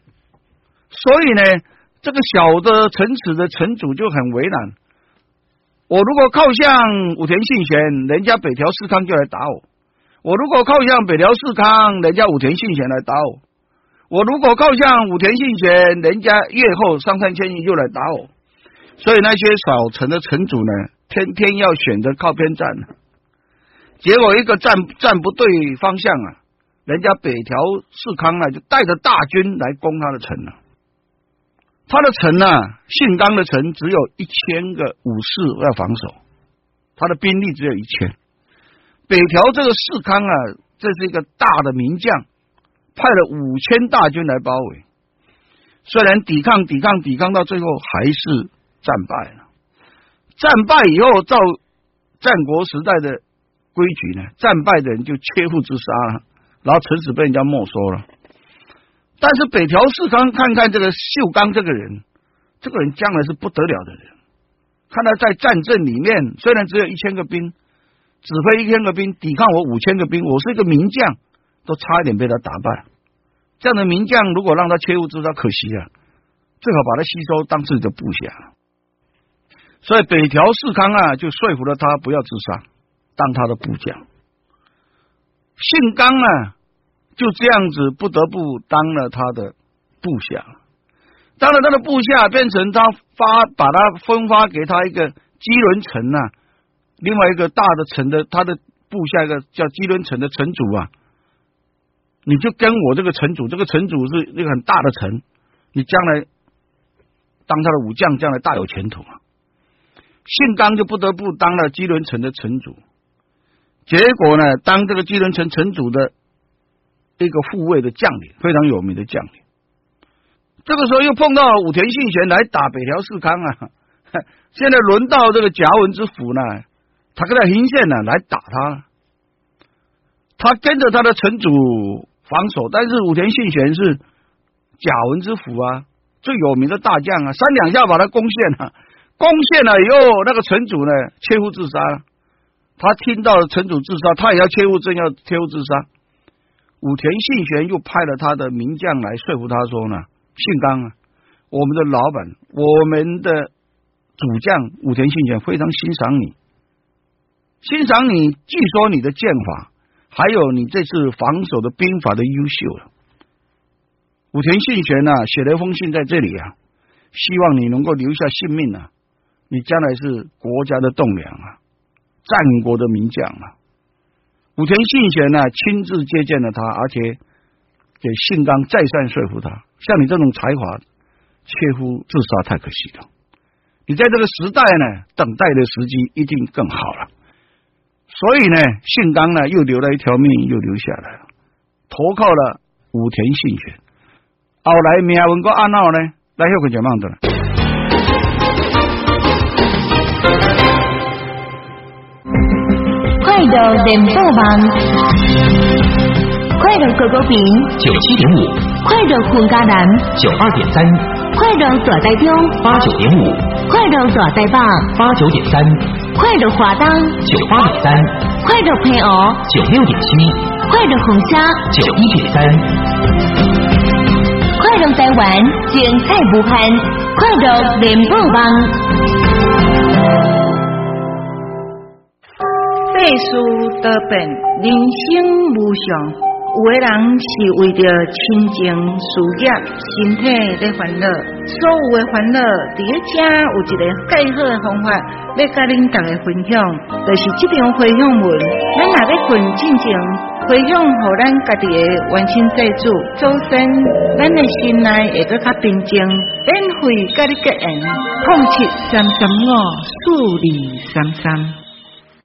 所以呢，这个小的城池的城主就很为难。我如果靠向武田信玄，人家北条氏康就来打我。我如果靠向北条氏康，人家武田信玄来打我；我如果靠向武田信玄，人家越后上杉谦信又来打我。所以那些小城的城主呢，天天要选择靠边站结果一个站站不对方向啊，人家北条氏康啊就带着大军来攻他的城了。他的城呢，信刚的城只有一千个武士要防守，他的兵力只有一千。北条这个士康啊，这是一个大的名将，派了五千大军来包围。虽然抵抗、抵抗、抵抗，到最后还是战败了。战败以后，照战国时代的规矩呢，战败的人就切腹自杀了，然后城池被人家没收了。但是北条氏康看看这个秀刚这个人，这个人将来是不得了的人。看他在战阵里面，虽然只有一千个兵，指挥一千个兵抵抗我五千个兵，我是一个名将，都差一点被他打败。这样的名将，如果让他切腹自杀，可惜啊！最好把他吸收当自己的部下。所以北条氏康啊，就说服了他不要自杀，当他的部将。姓刚啊，就这样子不得不当了他的部下，当了他的部下，变成他发把他分发给他一个基伦城啊，另外一个大的城的他的部下一个叫基伦城的城主啊。你就跟我这个城主，这个城主是一个很大的城，你将来当他的武将，将来大有前途啊。信刚就不得不当了基伦城的城主，结果呢，当这个基伦城城主的一个护卫的将领，非常有名的将领。这个时候又碰到武田信玄来打北条氏康啊，现在轮到这个甲文之府呢，他跟他行线呢来打他，他跟着他的城主。防守，但是武田信玄是甲文之府啊，最有名的大将啊，三两下把他攻陷了，攻陷了以后，那个城主呢，切腹自杀了。他听到城主自杀，他也要切腹，正要切腹自杀。武田信玄又派了他的名将来说服他说呢，信刚啊，我们的老板，我们的主将武田信玄非常欣赏你，欣赏你，据说你的剑法。还有你这次防守的兵法的优秀，武田信玄呢写了一封信在这里啊，希望你能够留下性命啊，你将来是国家的栋梁啊，战国的名将啊。武田信玄呢亲自接见了他，而且给信刚再三说服他，像你这种才华，切乎自杀太可惜了。你在这个时代呢，等待的时机一定更好了。所以呢，信刚呢又留了一条命，又留下来了，投靠了武田信玄。后来明文哥阿闹呢，来休个就忙的了。快乐联播网，快乐狗狗饼九七点五，快乐混家男九二点三，快乐左台中八九点五，快乐左台北八九点三。快乐华灯九八点三，快乐配偶九六点七，快乐红虾九一点三，快乐台湾精彩不凡，快乐联播网。世事多变，人生无常。有的人是为着亲情、事业、身体在烦恼，所有的烦恼，伫咧遮有一个介好的方法，要甲恁大家分享，就是即张回向文。咱若要困进前，回向互咱家己的冤亲债主，周身咱的心内会搁较平静，免费甲你结缘，空七三三五四二三三。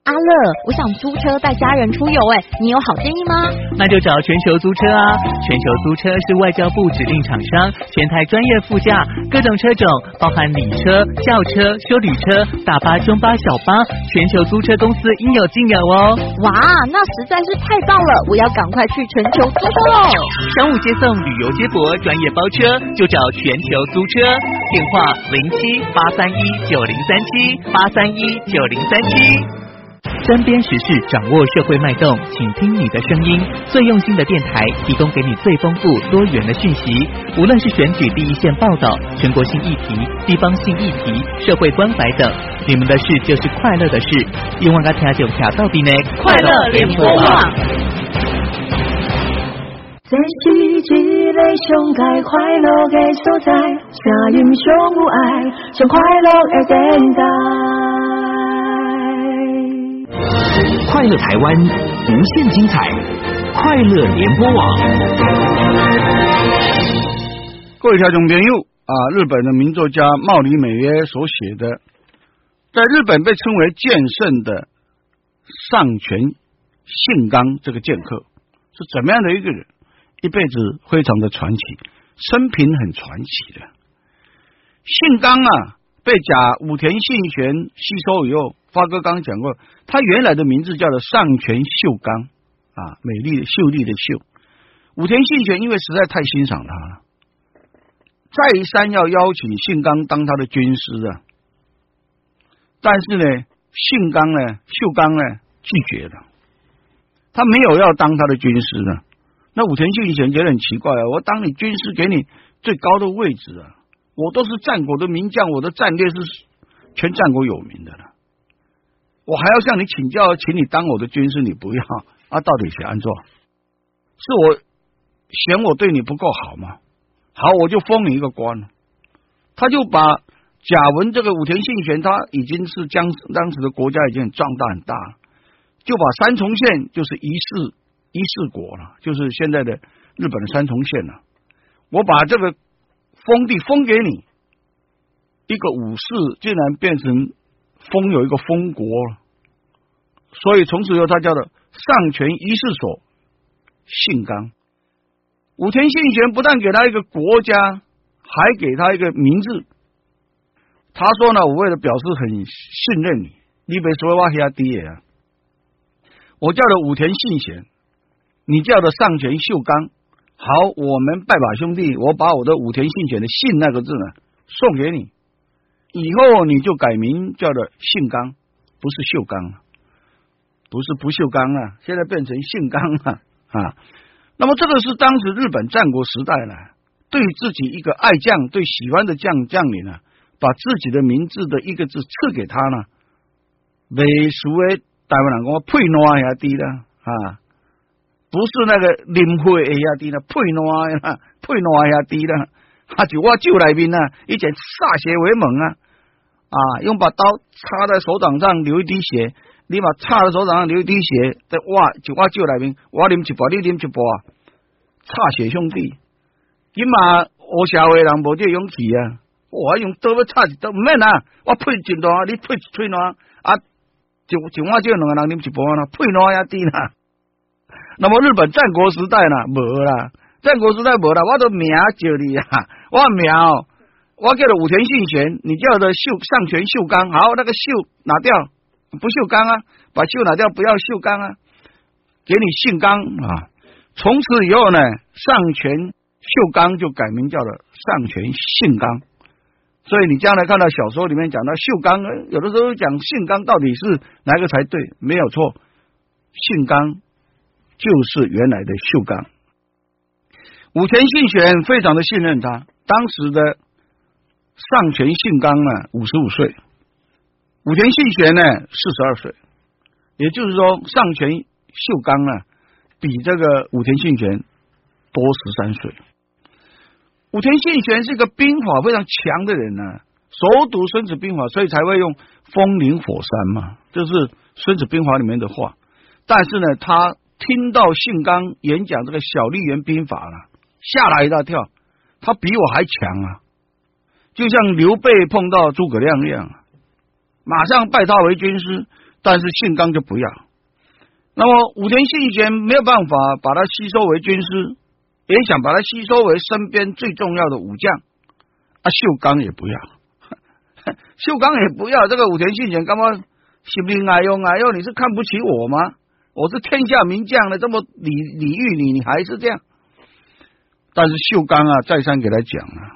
阿乐，我想租车带家人出游，哎，你有好建议吗？那就找全球租车啊！全球租车是外交部指定厂商，全台专业副驾，各种车种，包含礼车、轿车、修旅车、大巴、中巴、小巴，全球租车公司应有尽有哦！哇，那实在是太棒了！我要赶快去全球租车喽！商务接送、旅游接驳、专业包车，就找全球租车，电话零七八三一九零三七八三一九零三七。身边时事，掌握社会脉动，请听你的声音。最用心的电台，提供给你最丰富多元的讯息。无论是选举第一线报道、全国性议题、地方性议题、社会关怀等，你们的事就是快乐的事。希望大家就听到底呢，快乐联播网。这是一个上界快乐的所在，声音上有爱，上快乐的电台。快乐台湾，无限精彩，快乐联播网。各位听众朋友啊，日本的名作家茂里美约所写的，在日本被称为剑圣的上泉信纲这个剑客是怎么样的一个人？一辈子非常的传奇，生平很传奇的。信纲啊，被甲武田信玄吸收以后，发哥刚刚讲过，他原来的名字叫做上泉秀刚啊，美丽的秀丽的秀。武田信玄因为实在太欣赏他了，再三要邀请信刚当他的军师啊，但是呢，信刚呢，秀刚呢拒绝了，他没有要当他的军师呢。那武田信玄觉得很奇怪啊，我当你军师，给你最高的位置啊，我都是战国的名将，我的战略是全战国有名的了，我还要向你请教，请你当我的军师，你不要啊？到底谁安坐？是我嫌我对你不够好吗？好，我就封你一个官。他就把贾文这个武田信玄，他已经是将当时的国家已经壮大很大，就把三重县就是一市。一四国了，就是现在的日本的三重县了。我把这个封地封给你，一个武士竟然变成封有一个封国，所以从此以后他叫做上权一世所信纲。武田信玄不但给他一个国家，还给他一个名字。他说呢，我为了表示很信任你，你别说我下低啊，我叫的武田信玄。你叫的上泉秀刚，好，我们拜把兄弟，我把我的武田信玄的信那个字呢送给你，以后你就改名叫做姓刚，不是秀刚，不是不锈钢啊，现在变成姓刚了啊。那么这个是当时日本战国时代呢，对自己一个爱将、对喜欢的将将领呢，把自己的名字的一个字赐给他呢，美俗的台湾人讲配暖下低了啊。不是那个林会下底了，配暖呀，配暖下底了，他就我酒内面啊，一件歃血为盟啊啊！用把刀插在手掌上流一滴血，你把插在手掌上流一滴血，在哇就我酒内面，我啉一包，你啉一包啊！插血兄弟，今嘛我社会人无这勇气啊！我用刀要插一刀，唔免啊！我配一段，你配一吹暖啊！就就我这两个人啉一包啦，配暖下底啦。那么日本战国时代呢，无啦，战国时代无啦，我都名叫你啊，我名哦，我叫做武田信玄，你叫的秀上泉秀刚，好，那个秀拿掉，不锈钢啊，把秀拿掉，不要秀刚啊，给你信刚啊，从此以后呢，上泉秀刚就改名叫做上泉信刚，所以你将来看到小说里面讲到秀刚，有的时候讲信刚到底是哪个才对，没有错，信刚。就是原来的秀刚，武田信玄非常的信任他。当时的上泉信刚呢，五十五岁，武田信玄呢，四十二岁。也就是说，上泉秀刚呢，比这个武田信玄多十三岁。武田信玄是一个兵法非常强的人呢，熟读孙子兵法，所以才会用风林火山嘛，这是孙子兵法里面的话。但是呢，他。听到信刚演讲这个小笠原兵法了，吓了一大跳。他比我还强啊，就像刘备碰到诸葛亮一样，马上拜他为军师。但是信刚就不要。那么武田信玄没有办法把他吸收为军师，也想把他吸收为身边最重要的武将。啊，秀刚也不要，秀刚也不要。这个武田信玄干嘛？心里哎呦哎呦，你是看不起我吗？我是天下名将了，这么礼礼遇你，你还是这样。但是秀刚啊，再三给他讲啊，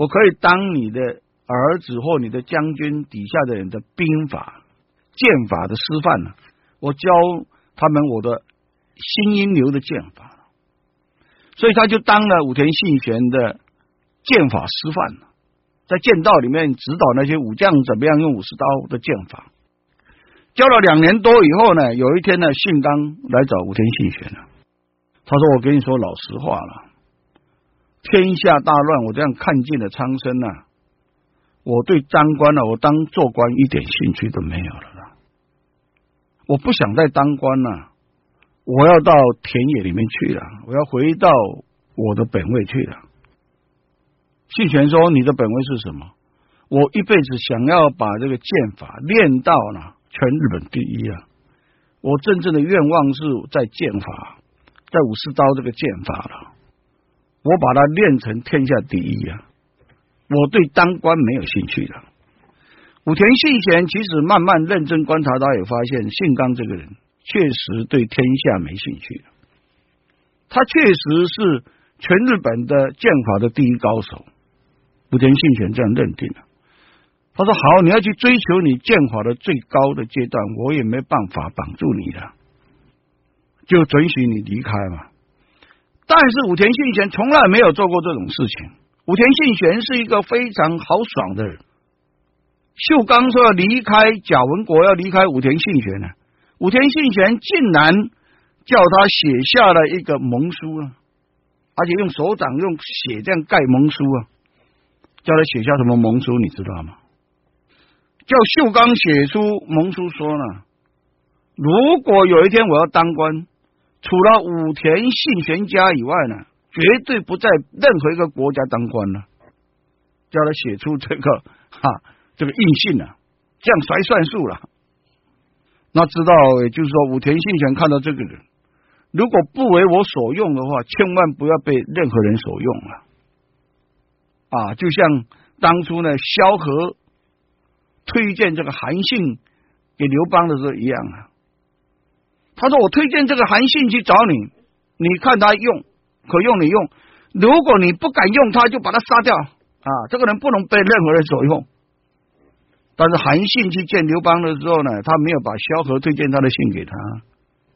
我可以当你的儿子或你的将军底下的人的兵法、剑法的师范呢。我教他们我的新英流的剑法，所以他就当了武田信玄的剑法师范在剑道里面指导那些武将怎么样用武士刀的剑法。教了两年多以后呢，有一天呢，信刚来找武田信玄了。他说：“我跟你说老实话了，天下大乱，我这样看尽了苍生呐，我对当官呢，我当做官一点兴趣都没有了啦。我不想再当官了，我要到田野里面去了，我要回到我的本位去了。信玄说：“你的本位是什么？我一辈子想要把这个剑法练到呢全日本第一啊！我真正的愿望是在剑法，在武士刀这个剑法了，我把它练成天下第一啊！我对当官没有兴趣了。”武田信玄其实慢慢认真观察，他也发现信刚这个人确实对天下没兴趣。他确实是全日本的剑法的第一高手。武田信玄这样认定了。他说：“好，你要去追求你剑法的最高的阶段，我也没办法绑住你了，就准许你离开嘛。”但是武田信玄从来没有做过这种事情。武田信玄是一个非常豪爽的人。秀刚说要离开贾文国，要离开武田信玄呢。武田信玄竟然叫他写下了一个盟书啊，而且用手掌用血这样盖盟书啊，叫他写下什么盟书？你知道吗？叫秀刚写出盟书说呢，如果有一天我要当官，除了武田信玄家以外呢，绝对不在任何一个国家当官了。叫他写出这个 哈。这个硬性啊，这样才算数了。那知道，也就是说，武田信玄看到这个人，如果不为我所用的话，千万不要被任何人所用啊！啊，就像当初呢，萧何推荐这个韩信给刘邦的时候一样啊。他说：“我推荐这个韩信去找你，你看他用可用，你用；如果你不敢用他，就把他杀掉啊！这个人不能被任何人所用。”但是韩信去见刘邦的时候呢，他没有把萧何推荐他的信给他，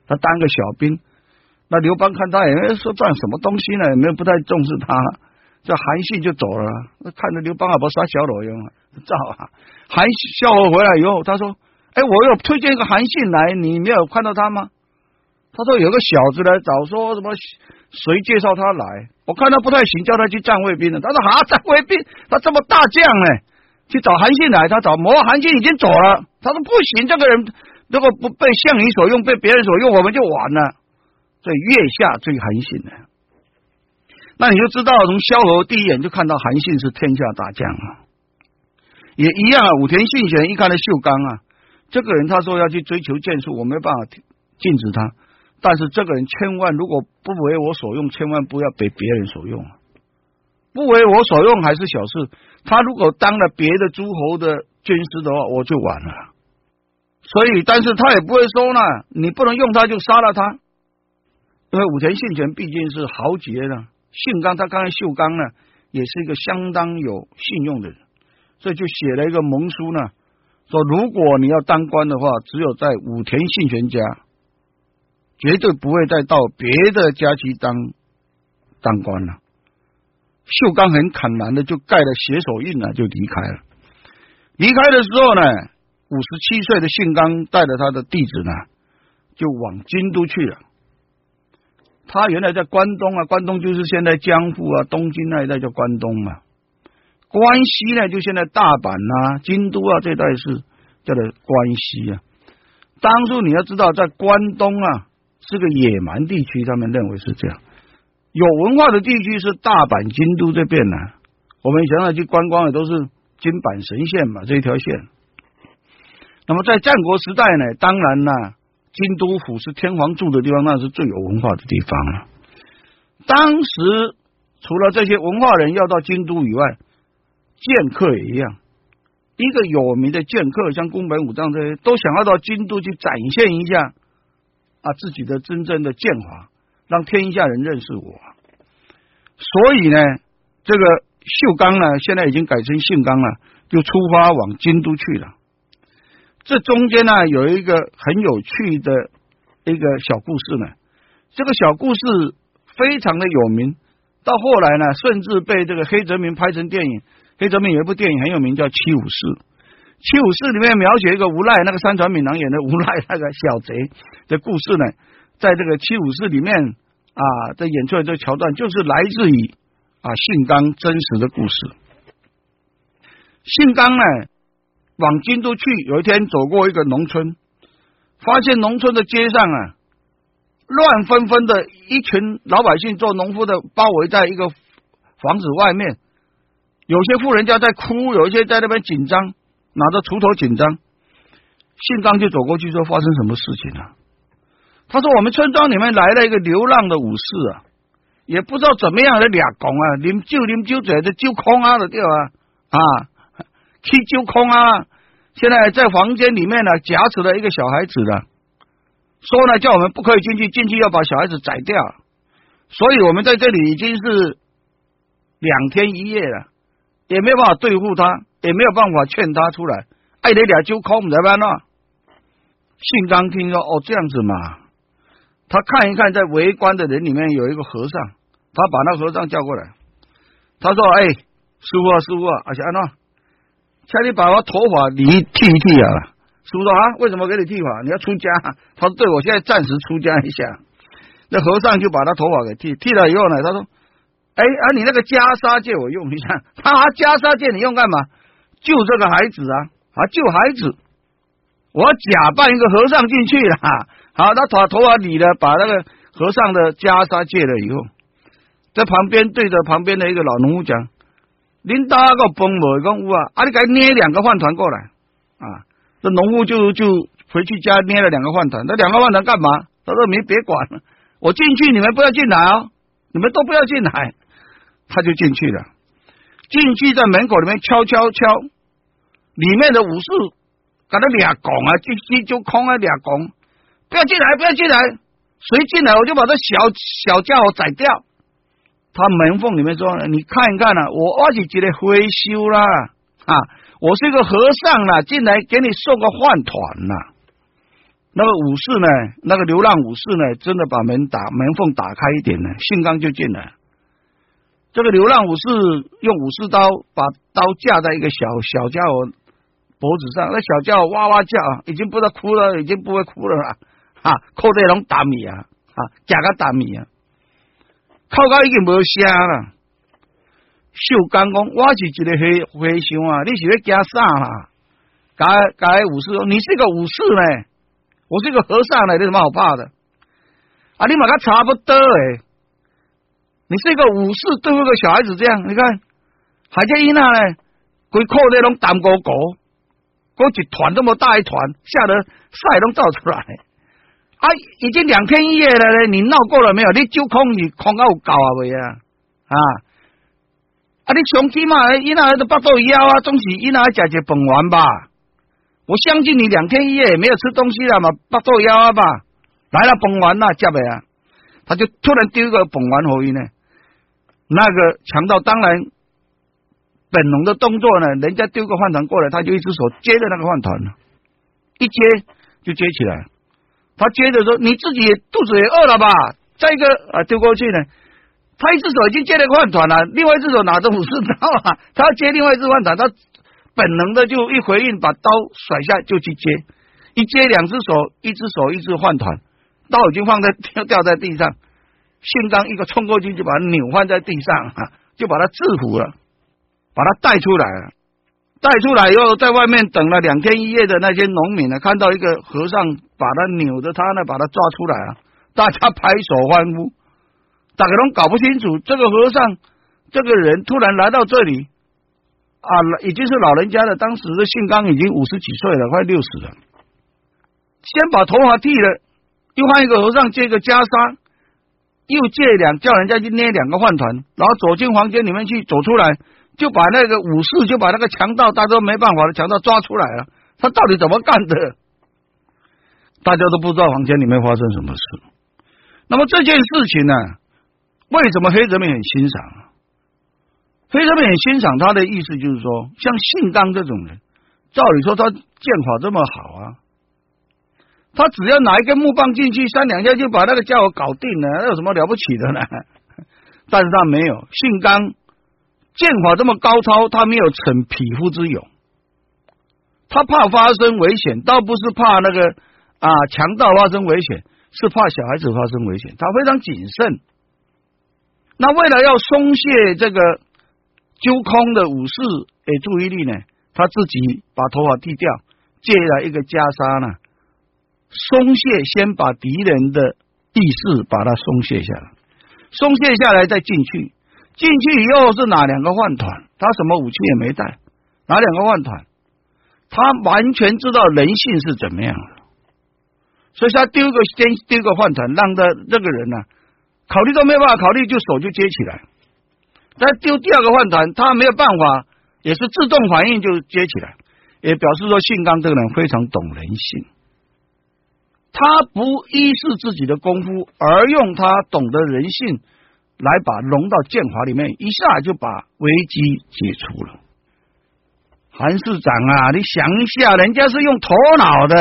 他当个小兵。那刘邦看他也没说赚什么东西呢，也没有不太重视他，这韩信就走了。看着刘邦啊，不杀小裸用啊，造啊！韩萧何回来以后，他说：“哎，我有推荐一个韩信来，你没有看到他吗？”他说：“有个小子来找，说什么谁介绍他来？我看他不太行，叫他去站卫兵了。”他说：“啊，站卫兵，他这么大将呢。”去找韩信来，他找魔韩信已经走了。他说不行，这个人如果不被项羽所用，被别人所用，我们就完了。所以月下追韩信呢，那你就知道，从萧何第一眼就看到韩信是天下大将啊。也一样啊，武田信玄一看到秀刚啊，这个人他说要去追求剑术，我没办法禁止他，但是这个人千万如果不为我所用，千万不要被别人所用。不为我所用还是小事，他如果当了别的诸侯的军师的话，我就完了。所以，但是他也不会说呢，你不能用他就杀了他，因为武田信玄毕竟是豪杰呢，信刚他刚才秀刚呢，也是一个相当有信用的人，所以就写了一个盟书呢，说如果你要当官的话，只有在武田信玄家，绝对不会再到别的家去当当官了。秀刚很坦然的就盖了血手印了，就离开了。离开的时候呢，五十七岁的信刚带着他的弟子呢，就往京都去了。他原来在关东啊，关东就是现在江户啊、东京那一带叫关东嘛。关西呢，就现在大阪啊、京都啊这一带是叫做关西啊。当初你要知道，在关东啊是个野蛮地区，他们认为是这样。有文化的地区是大阪、京都这边呢。我们想想去观光的都是金板神线嘛，这一条线。那么在战国时代呢，当然呢，京都府是天皇住的地方，那是最有文化的地方了。当时除了这些文化人要到京都以外，剑客也一样。一个有名的剑客，像宫本武藏这些，都想要到京都去展现一下啊自己的真正的剑法。让天下人认识我，所以呢，这个秀刚呢，现在已经改成信刚了，就出发往京都去了。这中间呢，有一个很有趣的一个小故事呢。这个小故事非常的有名，到后来呢，甚至被这个黑泽明拍成电影。黑泽明有一部电影很有名，叫《七武士》。《七武士》里面描写一个无赖，那个山川敏郎演的无赖那个小贼的故事呢。在这个七武士里面啊，在演出来这个桥段，就是来自于啊信刚真实的故事。信刚呢，往京都去，有一天走过一个农村，发现农村的街上啊，乱纷纷的一群老百姓做农夫的包围在一个房子外面，有些富人家在哭，有一些在那边紧张，拿着锄头紧张。信刚就走过去说：“发生什么事情了？”他说：“我们村庄里面来了一个流浪的武士啊，也不知道怎么样的俩公啊，啉酒啉酒嘴的酒空啊的掉啊啊，去酒空啊！现在在房间里面呢，夹持了一个小孩子了，说呢叫我们不可以进去，进去要把小孩子宰掉。所以我们在这里已经是两天一夜了，也没办法对付他，也没有办法劝他出来。爱你俩就空怎么办呢？信刚听说哦这样子嘛。”他看一看，在围观的人里面有一个和尚，他把那和尚叫过来。他说：“哎，师傅啊，师傅啊，阿安诺，请你把我头发理剃一剃啊。”师傅说：“啊，为什么给你剃发？你要出家？”他说：“对，我现在暂时出家一下。”那和尚就把他头发给剃，剃了以后呢，他说：“哎啊，你那个袈裟借我用一下。”他袈裟借你用干嘛？救这个孩子啊！啊，救孩子！我假扮一个和尚进去了。好，他把头发理了，把那个和尚的袈裟借了以后，在旁边对着旁边的一个老农夫讲：“您大个崩某公屋啊，啊，你给捏两个饭团过来啊！”这农夫就就回去家捏了两个饭团，那两个饭团干嘛？他说：“你别管了，我进去，你们不要进来哦，你们都不要进来。”他就进去了，进去在门口里面敲敲敲，里面的武士给他俩拱啊，就就就空了俩拱。不要进来！不要进来！谁进来我就把这小小家伙宰掉。他门缝里面说：“你看一看呐，我我是觉得灰修啦啊，我是一个和尚啦，进来给你送个饭团呐。”那个武士呢，那个流浪武士呢，真的把门打门缝打开一点呢，信刚就进来。这个流浪武士用武士刀把刀架在一个小小家伙脖子上，那小家伙哇哇叫，已经不知道哭了，已经不会哭了啦。啊，靠在拢打米啊，啊，夹个打米啊，靠到已经无声了。秀刚讲，我是一个和和尚啊，你是要加啥啦？该该武士说，你是一个武士呢，我是一个和尚呢，你什么好怕的？啊，你马他差不多诶，你是一个武士对付个小孩子这样，你看，还在伊那呢，规靠在拢淡果果，嗰一团这么大一团，吓得晒拢照出来。啊，已经两天一夜了嘞！你闹够了没有？你就空你空到有够啊未啊？啊！啊，你上起码伊那都巴肚枵啊，总是伊那食只饭丸吧？我相信你两天一夜没有吃东西了嘛，巴肚枵啊吧？来了本丸呐，接的啊！他就突然丢一个本丸回去呢。那个强盗当然本能的动作呢，人家丢个饭团过来，他就一只手接着那个饭团，一接就接起来。他接着说：“你自己肚子也饿了吧？”再一个啊，丢过去呢，他一只手已经接了个饭团了，另外一只手拿着武士刀啊，他要接另外一只饭团，他本能的就一回应，把刀甩下就去接，一接两只手，一只手一只饭团，刀已经放在掉掉在地上，信刚一个冲过去就把他扭翻在地上啊，就把他制服了，把他带出来了。带出来以后，在外面等了两天一夜的那些农民呢，看到一个和尚把他扭着，他呢把他抓出来啊，大家拍手欢呼。大家都搞不清楚，这个和尚这个人突然来到这里啊，已经是老人家了。当时的信刚已经五十几岁了，快六十了。先把头发剃了，又换一个和尚借个袈裟，又借两叫人家去捏两个饭团，然后走进房间里面去，走出来。就把那个武士，就把那个强盗，大家都没办法的强盗抓出来了。他到底怎么干的？大家都不知道房间里面发生什么事。那么这件事情呢，为什么黑泽明很欣赏？黑泽明很欣赏他的意思就是说，像信刚这种人，照理说他剑法这么好啊，他只要拿一根木棒进去，三两下就把那个家伙搞定了，那有什么了不起的呢？但是他没有，信刚。剑法这么高超，他没有逞匹夫之勇，他怕发生危险，倒不是怕那个啊强盗发生危险，是怕小孩子发生危险，他非常谨慎。那为了要松懈这个揪空的武士诶注意力呢，他自己把头发剃掉，借了一个袈裟呢，松懈，先把敌人的意识把它松懈下来，松懈下来再进去，进去以后是哪两个饭团？他什么武器也没带，哪两个饭团？他完全知道人性是怎么样的，所以他丢个先丢个饭团，让他这个人呢，考虑都没有办法考虑，就手就接起来。再丢第二个饭团，他没有办法，也是自动反应就接起来，也表示说信刚这个人非常懂人性。他不依恃自己的功夫，而用他懂得人性来把融到剑法里面，一下就把危机解除了。韩市长啊，你想一下，人家是用头脑的，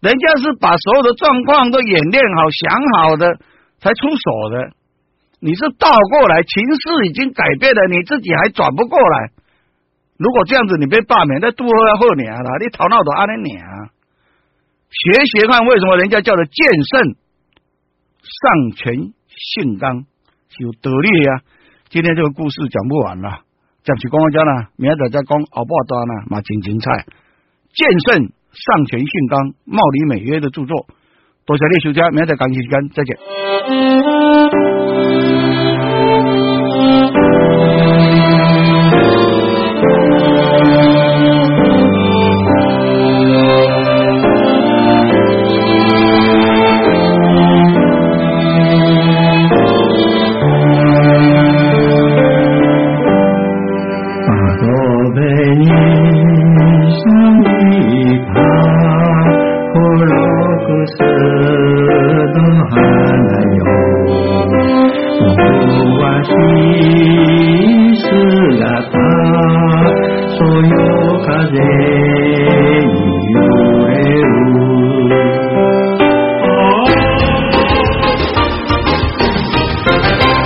人家是把所有的状况都演练好、想好的才出手的。你是倒过来，情势已经改变了，你自己还转不过来。如果这样子，你被罢免，那多后年了，你头脑都安尼啊。学学看，为什么人家叫做剑圣上权性刚有得力呀？今天这个故事讲不完了，讲起光光家呢，明仔再讲后半段呢，嘛真精彩。剑圣上权训纲，茂里美约的著作，多谢你收听，明仔讲时间再见。